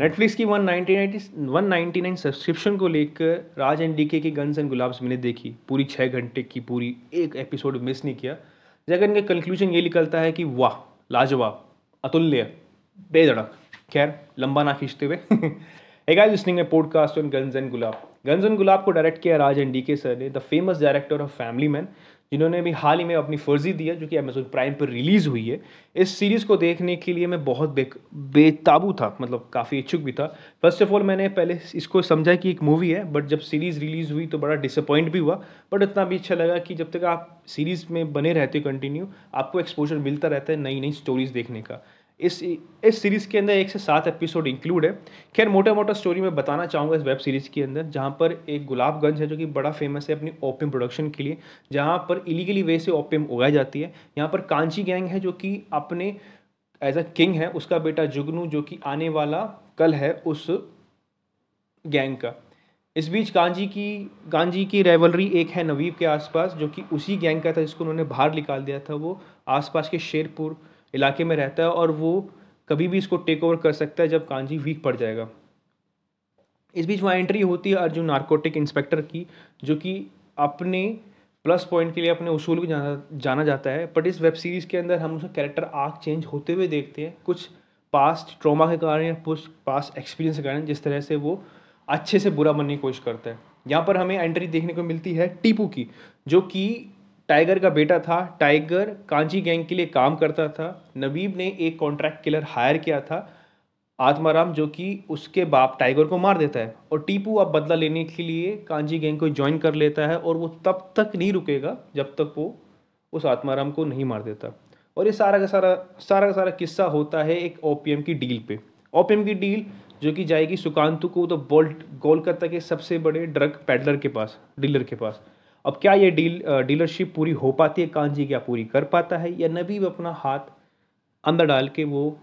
Netflix की one ninety nine subscription को लेकर राज एंड डीके की गन्स एंड गुलाब्स मैंने देखी। पूरी छः घंटे की पूरी एक एपिसोड मिस नहीं किया। जगन का कंक्लूजन ये निकलता है कि वाह लाजवाब अतुल्य बेधड़क। खैर लंबा ना खींचते हुए। Hey guys, listening a podcast on Guns and Gulab. Guns and Gulab को डायरेक्ट किया Raj and D K sir ने the famous director of family man जिन्होंने अभी हाल ही में अपनी फर्जी दी है, जो कि अमेजोन प्राइम पर रिलीज़ हुई है। इस सीरीज़ को देखने के लिए मैं बहुत बे बेताबू था मतलब काफ़ी इच्छुक भी था। फ़र्स्ट ऑफ़ ऑल मैंने पहले इसको समझा कि एक मूवी है बट जब सीरीज़ रिलीज़ हुई तो बड़ा डिसअपॉइंट भी हुआ। बट इतना भी अच्छा लगा कि जब तक आप सीरीज़ में बने रहते हो कंटिन्यू आपको एक्सपोजर मिलता रहता है नई नई स्टोरीज़ देखने का। इस इस सीरीज़ के अंदर एक से सात एपिसोड इंक्लूड है। खैर मोटा मोटा स्टोरी मैं बताना चाहूँगा इस वेब सीरीज़ के अंदर, जहाँ पर एक गुलाबगंज है, जो कि बड़ा फ़ेमस है अपनी ओपियम प्रोडक्शन के लिए, जहाँ पर इलीगली वे से ओपियम उगाई जाती है। यहाँ पर कांची गैंग है, जो कि अपने एज अ किंग है, उसका बेटा जुगनू, जो कि आने वाला कल है उस गैंग का। इस बीच गांजी की गांजी की रेवलरी एक है नवीब के आसपास, जो कि उसी गैंग का था जिसको उन्होंने बाहर निकाल दिया था, वो आसपास के शेरपुर इलाके में रहता है और वो कभी भी इसको टेक ओवर कर सकता है जब कांजी वीक पड़ जाएगा। इस बीच वहाँ एंट्री होती है अर्जुन नार्कोटिक इंस्पेक्टर की, जो कि अपने प्लस पॉइंट के लिए अपने उसूल को जाना जाना जाता है। बट इस वेब सीरीज़ के अंदर हम उसका कैरेक्टर आर्क चेंज होते हुए देखते हैं। कुछ पास्ट ट्रॉमा के कारण या कुछ पास्ट एक्सपीरियंस के कारण जिस तरह से वो अच्छे से बुरा बनने की कोशिश करता है। यहाँ पर हमें एंट्री देखने को मिलती है टीपू की, जो कि टाइगर का बेटा था। टाइगर कांची गैंग के लिए काम करता था। नबीब ने एक कॉन्ट्रैक्ट किलर हायर किया था, आत्माराम, जो कि उसके बाप टाइगर को मार देता है। और टीपू अब बदला लेने के लिए कांजी गैंग को ज्वाइन कर लेता है और वो तब तक नहीं रुकेगा, जब तक वो उस आत्माराम को नहीं मार देता। और ये सारा का सारा सारा का सारा किस्सा होता है एक ओपीएम की डील पे। ओपीएम की डील जो कि जाएगी सुकांतु को तो बोल्ट, कोलकाता के सबसे बड़े ड्रग पैडलर के पास डीलर के पास। अब क्या ये डील डीलरशिप पूरी हो पाती है? कांजी क्या पूरी कर पाता है? या नबीब अपना हाथ अंदर डाल के वो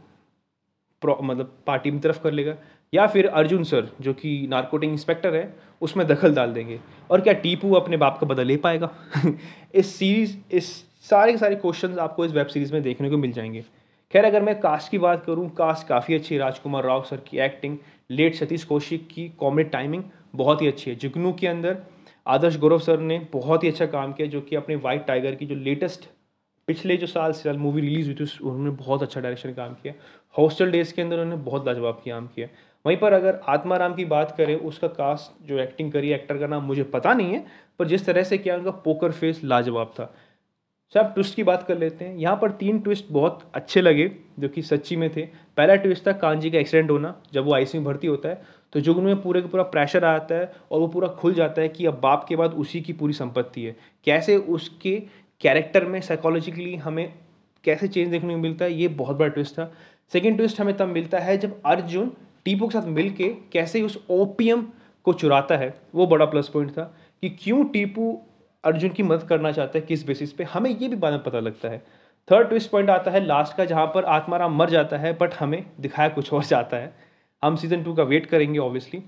मतलब पार्टी में तरफ़ कर लेगा? या फिर अर्जुन सर, जो कि नार्कोटिक इंस्पेक्टर है, उसमें दखल डाल देंगे? और क्या टीपू अपने बाप का बदल ले पाएगा? इस सीरीज़ इस सारे के सारे क्वेश्चन आपको इस वेब सीरीज़ में देखने को मिल जाएँगे। खैर, अगर मैं कास्ट की बात करूँ, कास्ट काफ़ी अच्छी राजकुमार राव सर की एक्टिंग लेट सतीश कौशिक की कॉमेडी टाइमिंग बहुत ही अच्छी है। जुगनू के अंदर आदर्श गौरव सर ने बहुत ही अच्छा काम किया, जो कि अपने वाइट टाइगर की जो लेटेस्ट पिछले जो साल साल मूवी रिलीज़ हुई थी उन्होंने बहुत अच्छा डायरेक्शन काम किया। हॉस्टल डेज़ के अंदर उन्होंने बहुत लाजवाब काम किया। वहीं पर अगर आत्माराम की बात करें, उसका कास्ट जो एक्टिंग करी एक्टर का नाम मुझे पता नहीं है, पर जिस तरह से किया, उनका पोकर फेस लाजवाब था। सब ट्विस्ट की बात कर लेते हैं। यहाँ पर तीन ट्विस्ट बहुत अच्छे लगे, जो कि सच्ची में थे। पहला ट्विस्ट था, कांजी का एक्सीडेंट होना, जब वो आईसी में भर्ती होता है। तो जुगनू में पूरे का पूरा प्रेशर आता है और वो पूरा खुल जाता है कि अब बाप के बाद उसी की पूरी संपत्ति है। कैसे उसके कैरेक्टर में साइकोलॉजिकली हमें कैसे चेंज देखने को मिलता है, ये बहुत बड़ा ट्विस्ट था। सेकेंड ट्विस्ट हमें तब मिलता है जब अर्जुन टीपू के साथ मिल के कैसे उस ओपीएम को चुराता है। वो बड़ा प्लस पॉइंट था कि क्यों टीपू अर्जुन की मदद करना चाहता है, किस बेसिस पे? हमें ये भी बाद पता लगता है। थर्ड ट्विस्ट पॉइंट आता है लास्ट का जहाँ पर आत्माराम मर जाता है बट हमें दिखाया कुछ और जाता है। हम सीज़न टू का वेट करेंगे ऑब्वियसली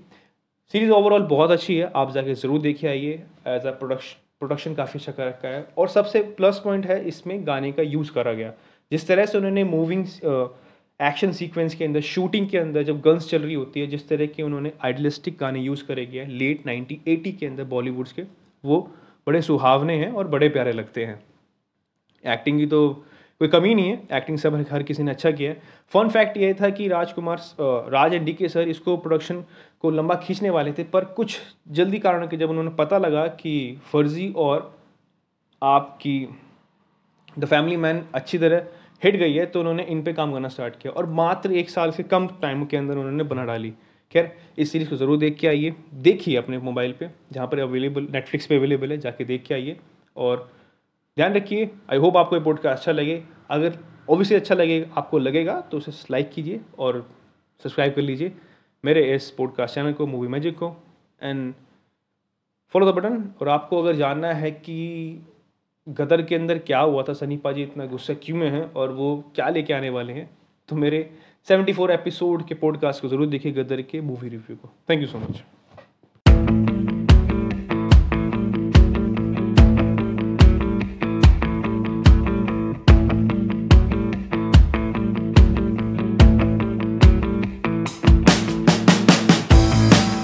सीरीज़ ओवरऑल बहुत अच्छी है, आप जाके ज़रूर देखिए आइए। एज अ प्रोडक्शन प्रोडक्शन काफ़ी अच्छा कर रखा है। और सबसे प्लस पॉइंट है, इसमें गाने का यूज़ करा गया। जिस तरह से उन्होंने मूविंग एक्शन सीक्वेंस के अंदर शूटिंग के अंदर जब गन्स चल रही होती है, जिस तरह के उन्होंने आइडलिस्टिक गाने यूज़ करे गए हैं लेट नाइनटी एटी के अंदर बॉलीवुड्स के, वो बड़े सुहावने हैं और बड़े प्यारे लगते हैं। एक्टिंग की तो कोई कमी नहीं है एक्टिंग सब हर किसी ने अच्छा किया है। फन फैक्ट ये था कि Rajkumar Raj and D K sir इसको प्रोडक्शन को लंबा खींचने वाले थे, पर कुछ जल्दी कारणों के जब उन्होंने पता लगा कि फर्जी और आपकी द फैमिली मैन अच्छी तरह हिट गई है तो उन्होंने इन पे काम करना स्टार्ट किया और मात्र एक साल से कम टाइम के अंदर उन्होंने बना डाली। खैर, इस सीरीज़ को ज़रूर देख के आइए, देखिए अपने मोबाइल पे, जहाँ पर अवेलेबल नेटफ्लिक्स पे अवेलेबल है, जाके देख के आइए और ध्यान रखिए। आई होप आपको ये पॉडकास्ट अच्छा लगे। अगर ऑब्वियसली अच्छा लगे, आपको लगेगा तो उसे लाइक कीजिए और सब्सक्राइब कर लीजिए। मेरे इस पॉडकास्ट चैनल को मूवी मैजिक को। एंड फॉलो द बटन और आपको अगर जानना है कि गदर के अंदर क्या हुआ था, सनी पाजी इतना गुस्सा क्यों में है और वो क्या लेके आने वाले हैं तो मेरे 74 एपिसोड के पॉडकास्ट को ज़रूर देखिए गदर के मूवी रिव्यू को। Thank you so much